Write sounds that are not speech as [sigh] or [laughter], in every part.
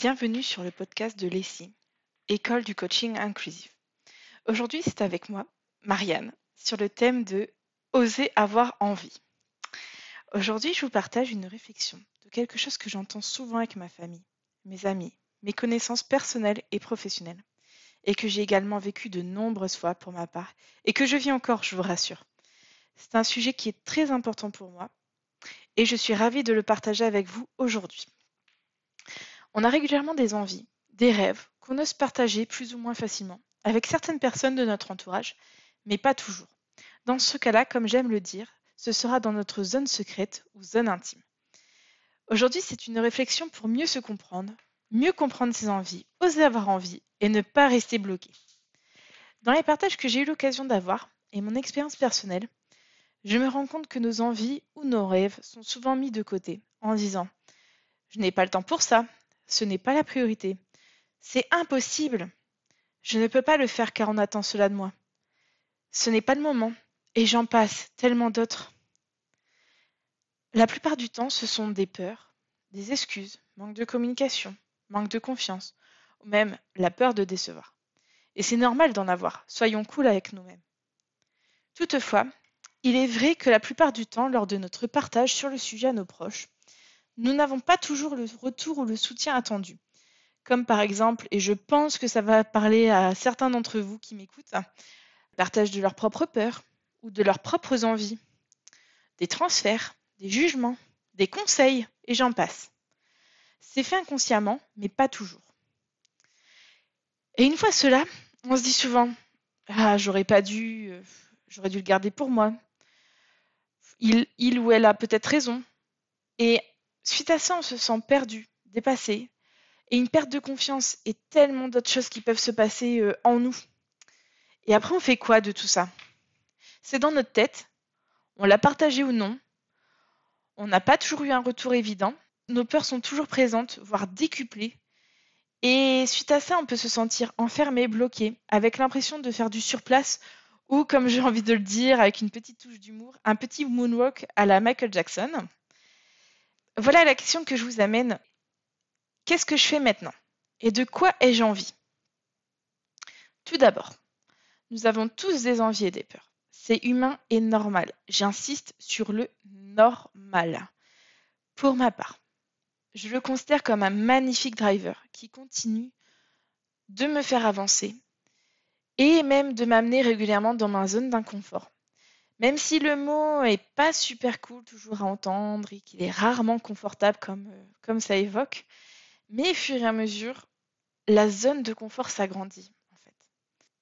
Bienvenue sur le podcast de l'ESSI, École du coaching inclusif. Aujourd'hui, c'est avec moi, Marianne, sur le thème de Oser avoir envie. Aujourd'hui, je vous partage une réflexion de quelque chose que j'entends souvent avec ma famille, mes amis, mes connaissances personnelles et professionnelles, et que j'ai également vécu de nombreuses fois pour ma part, et que je vis encore, je vous rassure. C'est un sujet qui est très important pour moi, et je suis ravie de le partager avec vous aujourd'hui. On a régulièrement des envies, des rêves qu'on ose partager plus ou moins facilement avec certaines personnes de notre entourage, mais pas toujours. Dans ce cas-là, comme j'aime le dire, ce sera dans notre zone secrète ou zone intime. Aujourd'hui, c'est une réflexion pour mieux se comprendre, mieux comprendre ses envies, oser avoir envie et ne pas rester bloqué. Dans les partages que j'ai eu l'occasion d'avoir et mon expérience personnelle, je me rends compte que nos envies ou nos rêves sont souvent mis de côté en disant Je n'ai pas le temps pour ça, ce n'est pas la priorité. C'est impossible. Je ne peux pas le faire car on attend cela de moi. Ce n'est pas le moment. Et j'en passe, tellement d'autres. La plupart du temps, ce sont des peurs, des excuses, manque de communication, manque de confiance, ou même la peur de décevoir. Et c'est normal d'en avoir, soyons cool avec nous-mêmes. Toutefois, il est vrai que la plupart du temps, lors de notre partage sur le sujet à nos proches, nous n'avons pas toujours le retour ou le soutien attendu. Comme par exemple, et je pense que ça va parler à certains d'entre vous qui m'écoutent, partage de leurs propres peurs ou de leurs propres envies, des transferts, des jugements, des conseils, et j'en passe. C'est fait inconsciemment, mais pas toujours. Et une fois cela, on se dit souvent Ah, j'aurais pas dû, euh, j'aurais dû le garder pour moi. Il, il ou elle a peut-être raison. Et Suite à ça, on se sent perdu, dépassé, et une perte de confiance et tellement d'autres choses qui peuvent se passer euh, en nous. Et après, on fait quoi de tout ça? C'est dans notre tête, on l'a partagé ou non, on n'a pas toujours eu un retour évident, nos peurs sont toujours présentes, voire décuplées, et suite à ça, on peut se sentir enfermé, bloqué, avec l'impression de faire du surplace, ou comme j'ai envie de le dire, avec une petite touche d'humour, un petit moonwalk à la Michael Jackson. Voilà la question que je vous amène. Qu'est-ce que je fais maintenant? Et de quoi ai-je envie? Tout d'abord, nous avons tous des envies et des peurs. C'est humain et normal. J'insiste sur le normal. Pour ma part, je le considère comme un magnifique driver qui continue de me faire avancer et même de m'amener régulièrement dans ma zone d'inconfort. Même si le mot est pas super cool toujours à entendre et qu'il est rarement confortable comme, euh, comme ça évoque, mais au fur et à mesure, la zone de confort s'agrandit en fait.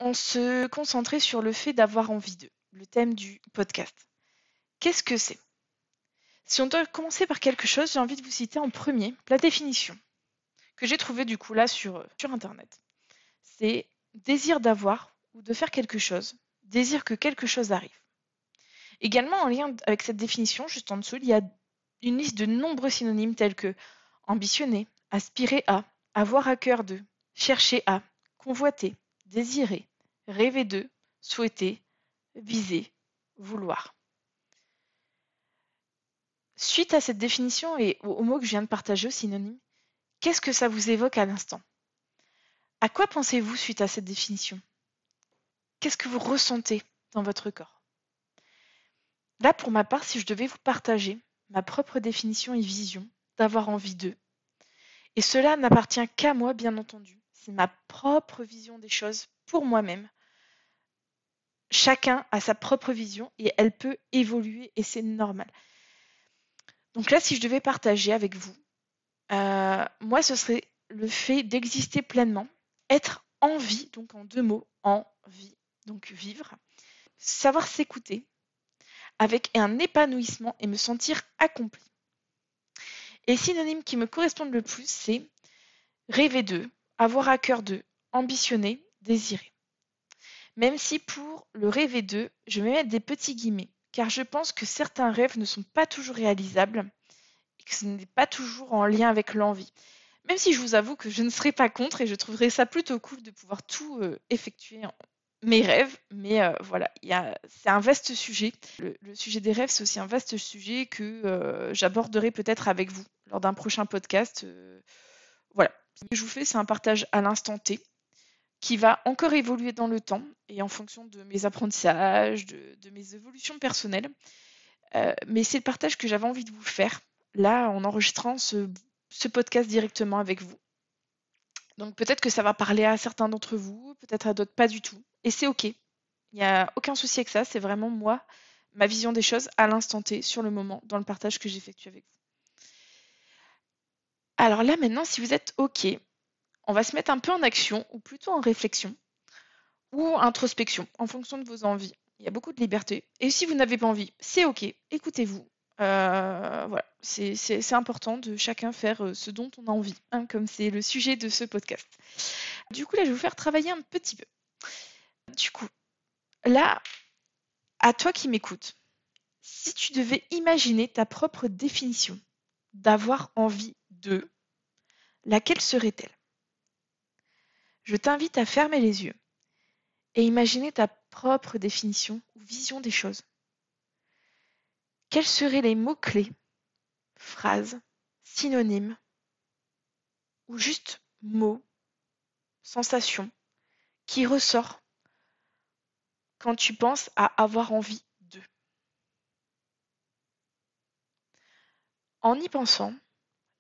On se concentrait sur le fait d'avoir envie d'eux, le thème du podcast. Qu'est-ce que c'est? Si on doit commencer par quelque chose, j'ai envie de vous citer en premier la définition que j'ai trouvée du coup là sur, euh, sur internet. C'est désir d'avoir ou de faire quelque chose, désir que quelque chose arrive. Également, en lien avec cette définition, juste en dessous, il y a une liste de nombreux synonymes tels que ambitionner, aspirer à, avoir à cœur de, chercher à, convoiter, désirer, rêver de, souhaiter, viser, vouloir. Suite à cette définition et aux mots que je viens de partager aux synonymes, qu'est-ce que ça vous évoque à l'instant? À quoi pensez-vous suite à cette définition? Qu'est-ce que vous ressentez dans votre corps? Là, pour ma part, si je devais vous partager ma propre définition et vision d'avoir envie d'eux, et cela n'appartient qu'à moi, bien entendu, c'est ma propre vision des choses pour moi-même. Chacun a sa propre vision et elle peut évoluer et c'est normal. Donc là, si je devais partager avec vous, euh, moi, ce serait le fait d'exister pleinement, être en vie, donc en deux mots, en vie, donc vivre, savoir s'écouter, avec un épanouissement et me sentir accompli. Et synonymes qui me correspondent le plus, c'est rêver d'eux, avoir à cœur d'eux, ambitionner, désirer. Même si pour le rêver d'eux, je vais mettre des petits guillemets, car je pense que certains rêves ne sont pas toujours réalisables et que ce n'est pas toujours en lien avec l'envie. Même si je vous avoue que je ne serais pas contre et je trouverais ça plutôt cool de pouvoir tout euh, effectuer mes rêves, mais euh, voilà, c'est un vaste sujet. Le, sujet des rêves, c'est aussi un vaste sujet que euh, j'aborderai peut-être avec vous lors d'un prochain podcast. Euh, voilà, que je vous fais, c'est un partage à l'instant T qui va encore évoluer dans le temps et en fonction de mes apprentissages, de, mes évolutions personnelles. Mais c'est le partage que j'avais envie de vous faire là en enregistrant ce, podcast directement avec vous. Donc peut-être que ça va parler à certains d'entre vous, peut-être à d'autres pas du tout. Et c'est ok. Il n'y a aucun souci avec ça. C'est vraiment moi, ma vision des choses à l'instant T, sur le moment, dans le partage que j'effectue avec vous. Alors là maintenant, si vous êtes ok, on va se mettre un peu en action, ou plutôt en réflexion, ou introspection, en fonction de vos envies. Il y a beaucoup de liberté. Et si vous n'avez pas envie, c'est ok, écoutez-vous. Euh, voilà, c'est important de chacun faire euh, ce dont on a envie, hein, comme c'est le sujet de ce podcast. Du coup, là, je vais vous faire travailler un petit peu. Du coup, là, à toi qui m'écoutes, si tu devais imaginer ta propre définition d'avoir envie de, laquelle serait-elle? Je t'invite à fermer les yeux et imaginer ta propre définition ou vision des choses. Quels seraient les mots-clés, phrases, synonymes ou juste mots, sensations qui ressortent quand tu penses à avoir envie de En y pensant,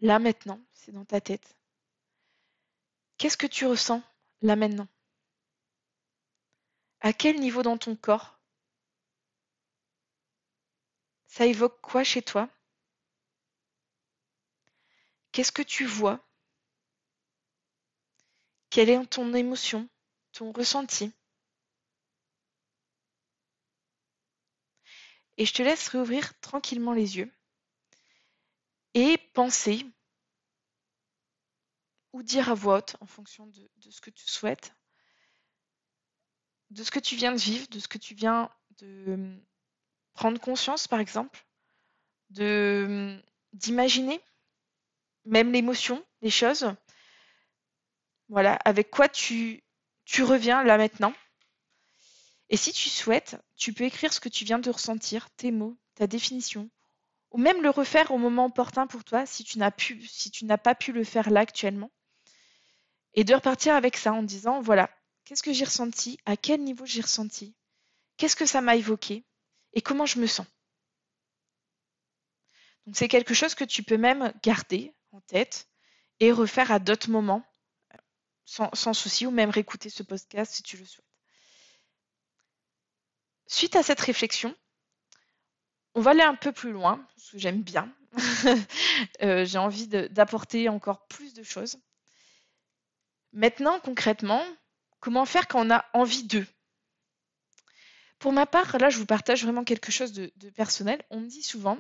là maintenant, c'est dans ta tête, qu'est-ce que tu ressens là maintenant? À quel niveau dans ton corps Ça évoque quoi chez toi? Qu'est-ce que tu vois? Quelle est ton émotion, ton ressenti? Et je te laisse réouvrir tranquillement les yeux et penser ou dire à voix haute en fonction de, ce que tu souhaites, de ce que tu viens de vivre, de ce que tu viens de prendre conscience par exemple, de hum, d'imaginer même l'émotion, les choses. Voilà, avec quoi tu, tu reviens là maintenant. Et si tu souhaites, tu peux écrire ce que tu viens de ressentir, tes mots, ta définition, ou même le refaire au moment opportun pour toi si tu n'as pu, si tu n'as pas pu le faire là actuellement. Et de repartir avec ça en disant voilà, qu'est-ce que j'ai ressenti, à quel niveau j'ai ressenti, qu'est-ce que ça m'a évoqué? Et comment je me sens? Donc c'est quelque chose que tu peux même garder en tête et refaire à d'autres moments sans, sans, souci ou même réécouter ce podcast si tu le souhaites. Suite à cette réflexion, on va aller un peu plus loin, parce que j'aime bien. [laughs] Euh, j'ai envie d'apporter encore plus de choses. Maintenant, concrètement, comment faire quand on a envie d'eux? Pour ma part, là, je vous partage vraiment quelque chose de, personnel. On me dit souvent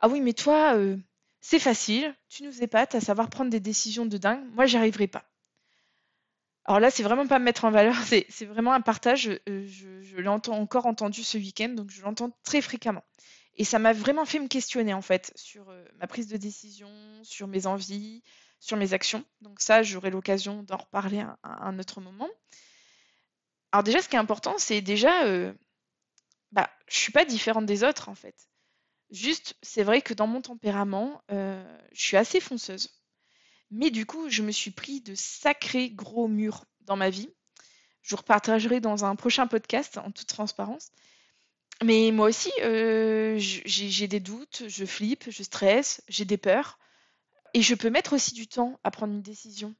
Ah oui, mais toi, euh, c'est facile, tu nous épates à savoir prendre des décisions de dingue. Moi, j'y arriverai pas. Alors là, c'est vraiment pas me mettre en valeur, [laughs] c'est vraiment un partage. Euh, je, l'ai encore entendu ce week-end, donc je l'entends très fréquemment. Et ça m'a vraiment fait me questionner en fait sur euh, ma prise de décision, sur mes envies, sur mes actions. Donc ça, j'aurai l'occasion d'en reparler à, un autre moment. Alors déjà, ce qui est important, c'est déjà, euh, bah, je suis pas différente des autres en fait. Juste, c'est vrai que dans mon tempérament, euh, je suis assez fonceuse. Mais du coup, je me suis pris de sacrés gros murs dans ma vie. Je vous repartagerai dans un prochain podcast en toute transparence. Mais moi aussi, euh, j'ai des doutes, je flippe, je stresse, j'ai des peurs. Et je peux mettre aussi du temps à prendre une décision.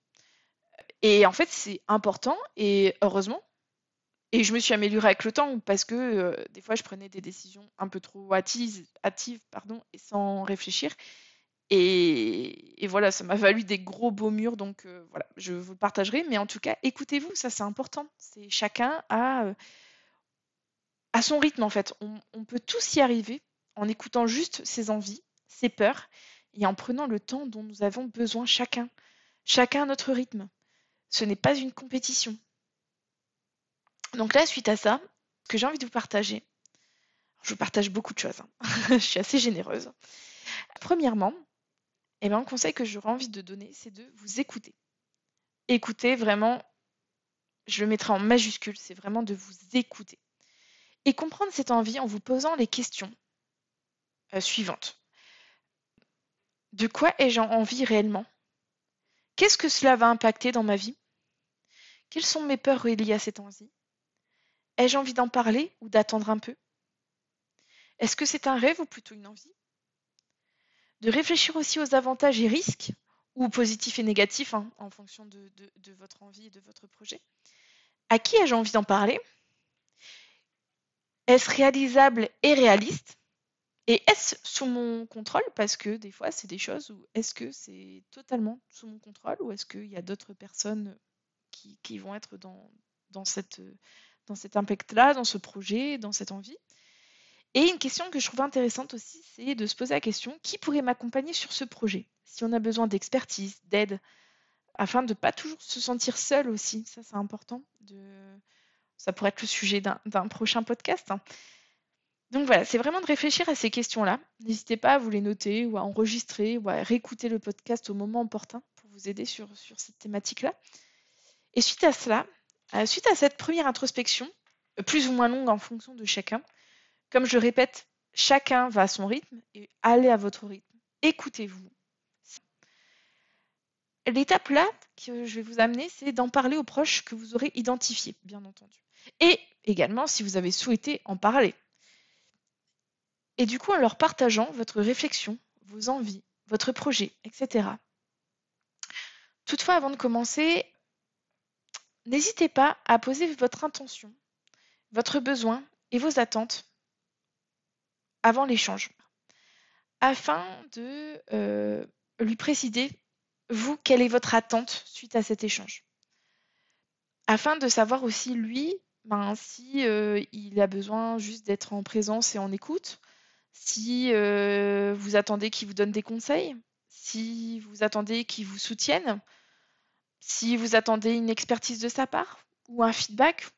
Et en fait, c'est important et heureusement. Et je me suis améliorée avec le temps parce que euh, des fois, je prenais des décisions un peu trop hâtives, et sans réfléchir. Et, voilà, ça m'a valu des gros beaux murs. Donc euh, voilà, je vous partagerai. Mais en tout cas, écoutez-vous, ça c'est important. C'est chacun à, euh, à son rythme en fait. On, on peut tous y arriver en écoutant juste ses envies, ses peurs et en prenant le temps dont nous avons besoin chacun, chacun à notre rythme. Ce n'est pas une compétition. Donc là, suite à ça, ce que j'ai envie de vous partager, je vous partage beaucoup de choses, hein. [laughs] je suis assez généreuse. Premièrement, eh bien, un conseil que j'aurais envie de donner, c'est de vous écouter. Écouter vraiment, je le mettrai en majuscule, c'est vraiment de vous écouter. Et comprendre cette envie en vous posant les questions euh, suivantes. De quoi ai-je envie réellement? Qu'est-ce que cela va impacter dans ma vie? Quelles sont mes peurs liées à cette envie? Ai-je envie d'en parler ou d'attendre un peu? Est-ce que c'est un rêve ou plutôt une envie? De réfléchir aussi aux avantages et risques, ou positifs et négatifs, hein, en fonction de, votre envie et de votre projet. À qui ai-je envie d'en parler? Est-ce réalisable et réaliste? Et est-ce sous mon contrôle? Parce que des fois, c'est des choses où est-ce que c'est totalement sous mon contrôle ou est-ce qu'il y a d'autres personnes qui, vont être dans, dans, cette, dans cet impact-là, dans ce projet, dans cette envie Et une question que je trouve intéressante aussi, c'est de se poser la question qui pourrait m'accompagner sur ce projet? Si on a besoin d'expertise, d'aide, afin de ne pas toujours se sentir seul aussi, ça c'est important. Ça pourrait être le sujet d'un prochain podcast. Hein. Donc voilà, c'est vraiment de réfléchir à ces questions-là. N'hésitez pas à vous les noter ou à enregistrer ou à réécouter le podcast au moment opportun pour vous aider sur, sur cette thématique-là. Et suite à cela, euh, suite à cette première introspection, euh, plus ou moins longue en fonction de chacun, comme je répète, chacun va à son rythme et allez à votre rythme. Écoutez-vous. L'étape là que je vais vous amener, c'est d'en parler aux proches que vous aurez identifiés, bien entendu. Et également, si vous avez souhaité en parler, et du coup, en leur partageant votre réflexion, vos envies, votre projet, etc. Toutefois, avant de commencer, n'hésitez pas à poser votre intention, votre besoin et vos attentes avant l'échange, afin de euh, lui préciser, vous, quelle est votre attente suite à cet échange. Afin de savoir aussi, lui, ben, si euh, il a besoin juste d'être en présence et en écoute, si euh, vous attendez qu'il vous donne des conseils, si vous attendez qu'il vous soutienne, si vous attendez une expertise de sa part ou un feedback,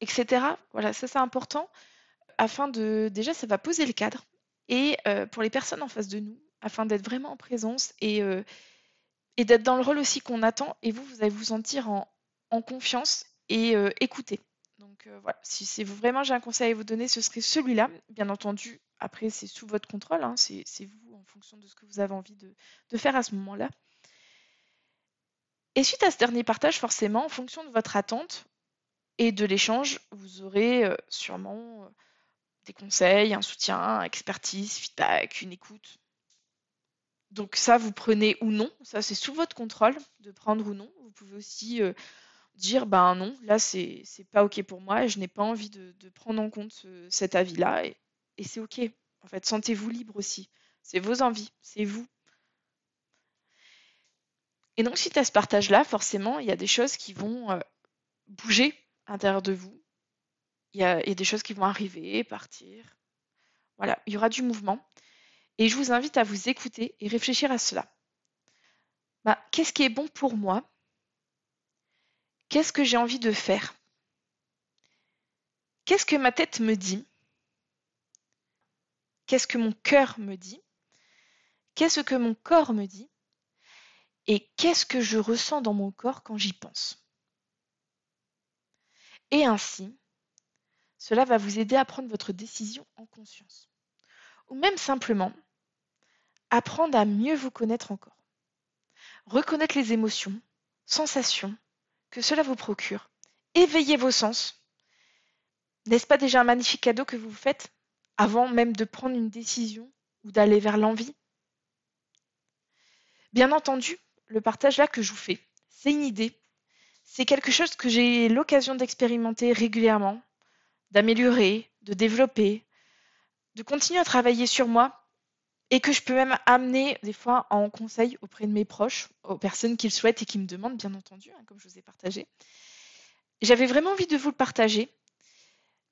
etc. Voilà, ça c'est important afin de déjà ça va poser le cadre et euh, pour les personnes en face de nous afin d'être vraiment en présence et, euh, et d'être dans le rôle aussi qu'on attend et vous vous allez vous sentir en, confiance et écouter. Donc voilà, si c'est vraiment j'ai un conseil à vous donner, ce serait celui-là. Bien entendu, après, c'est sous votre contrôle, hein, c'est vous en fonction de ce que vous avez envie de, faire à ce moment-là. Et suite à ce dernier partage, forcément, en fonction de votre attente et de l'échange, vous aurez euh, sûrement euh, des conseils, un soutien, expertise, feedback, une écoute. Donc ça, vous prenez ou non, ça c'est sous votre contrôle de prendre ou non. Vous pouvez aussi euh, dire, ben non, là c'est pas ok pour moi et je n'ai pas envie de, prendre en compte cet avis-là et c'est ok. En fait, sentez-vous libre aussi. C'est vos envies, c'est vous. Et donc, suite à ce partage-là, forcément, il y a des choses qui vont euh, bouger à l'intérieur de vous. Il y, a, des choses qui vont arriver, partir. Voilà, il y aura du mouvement. Et je vous invite à vous écouter et réfléchir à cela. Bah, Qu'est-ce qui est bon pour moi? Qu'est-ce que j'ai envie de faire? Qu'est-ce que ma tête me dit? Qu'est-ce que mon cœur me dit? Qu'est-ce que mon corps me dit? Et qu'est-ce que je ressens dans mon corps quand j'y pense? Et ainsi, cela va vous aider à prendre votre décision en conscience. Ou même simplement, apprendre à mieux vous connaître encore. Reconnaître les émotions, sensations que cela vous procure. Éveiller vos sens. N'est-ce pas déjà un magnifique cadeau que vous faites avant même de prendre une décision ou d'aller vers l'envie? Bien entendu, le partage là que je vous fais, c'est une idée. C'est quelque chose que j'ai l'occasion d'expérimenter régulièrement, d'améliorer, de développer, de continuer à travailler sur moi et que je peux même amener des fois en conseil auprès de mes proches, aux personnes qui le souhaitent et qui me demandent, bien entendu, hein, comme je vous ai partagé. J'avais vraiment envie de vous le partager.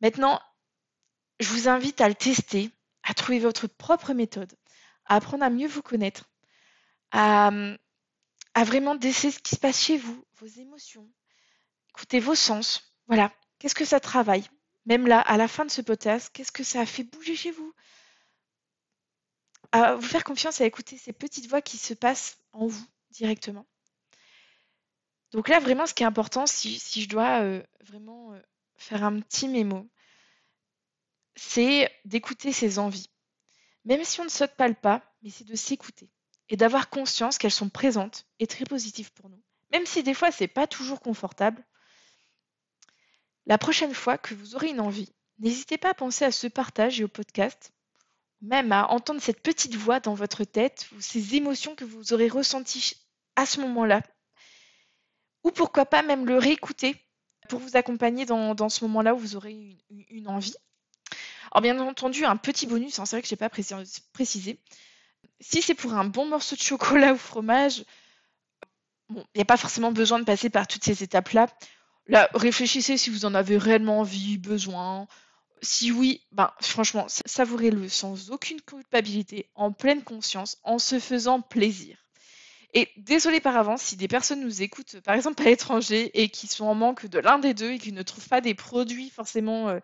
Maintenant, je vous invite à le tester, à trouver votre propre méthode, à apprendre à mieux vous connaître, à, vraiment déceler ce qui se passe chez vous, vos émotions, écouter vos sens. Voilà, qu'est-ce que ça travaille? Même là, à la fin de ce podcast, qu'est-ce que ça a fait bouger chez vous? À vous faire confiance à écouter ces petites voix qui se passent en vous directement. Donc là, vraiment, ce qui est important, si, je dois euh, vraiment euh, faire un petit mémo, c'est d'écouter ses envies. Même si on ne saute pas le pas, mais c'est de s'écouter. Et d'avoir conscience qu'elles sont présentes et très positives pour nous. Même si des fois c'est pas toujours confortable, la prochaine fois que vous aurez une envie, n'hésitez pas à penser à ce partage et au podcast, même à entendre cette petite voix dans votre tête ou ces émotions que vous aurez ressenties à ce moment-là. Ou pourquoi pas même le réécouter pour vous accompagner dans, ce moment-là où vous aurez une, envie. Alors bien entendu, un petit bonus, hein, c'est vrai que je n'ai pas précisé. Si c'est pour un bon morceau de chocolat ou fromage, il n'y a pas forcément besoin de passer par toutes ces étapes-là. Là, réfléchissez si vous en avez réellement envie, besoin. Si oui, ben, franchement, savourez-le sans aucune culpabilité, en pleine conscience, en se faisant plaisir. Et désolé par avance si des personnes nous écoutent, par exemple à l'étranger, et qui sont en manque de l'un des deux et qui ne trouvent pas des produits forcément euh,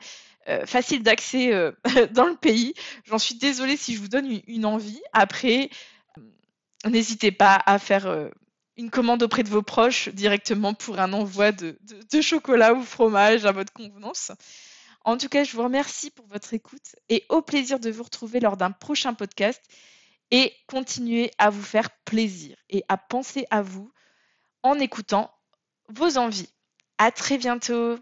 euh, faciles d'accès euh, [laughs] dans le pays. J'en suis désolée si je vous donne une, envie. Après, n'hésitez pas à faire une commande auprès de vos proches directement pour un envoi de, de chocolat ou fromage à votre convenance. En tout cas, je vous remercie pour votre écoute et au plaisir de vous retrouver lors d'un prochain podcast et continuez à vous faire plaisir et à penser à vous en écoutant vos envies. À très bientôt!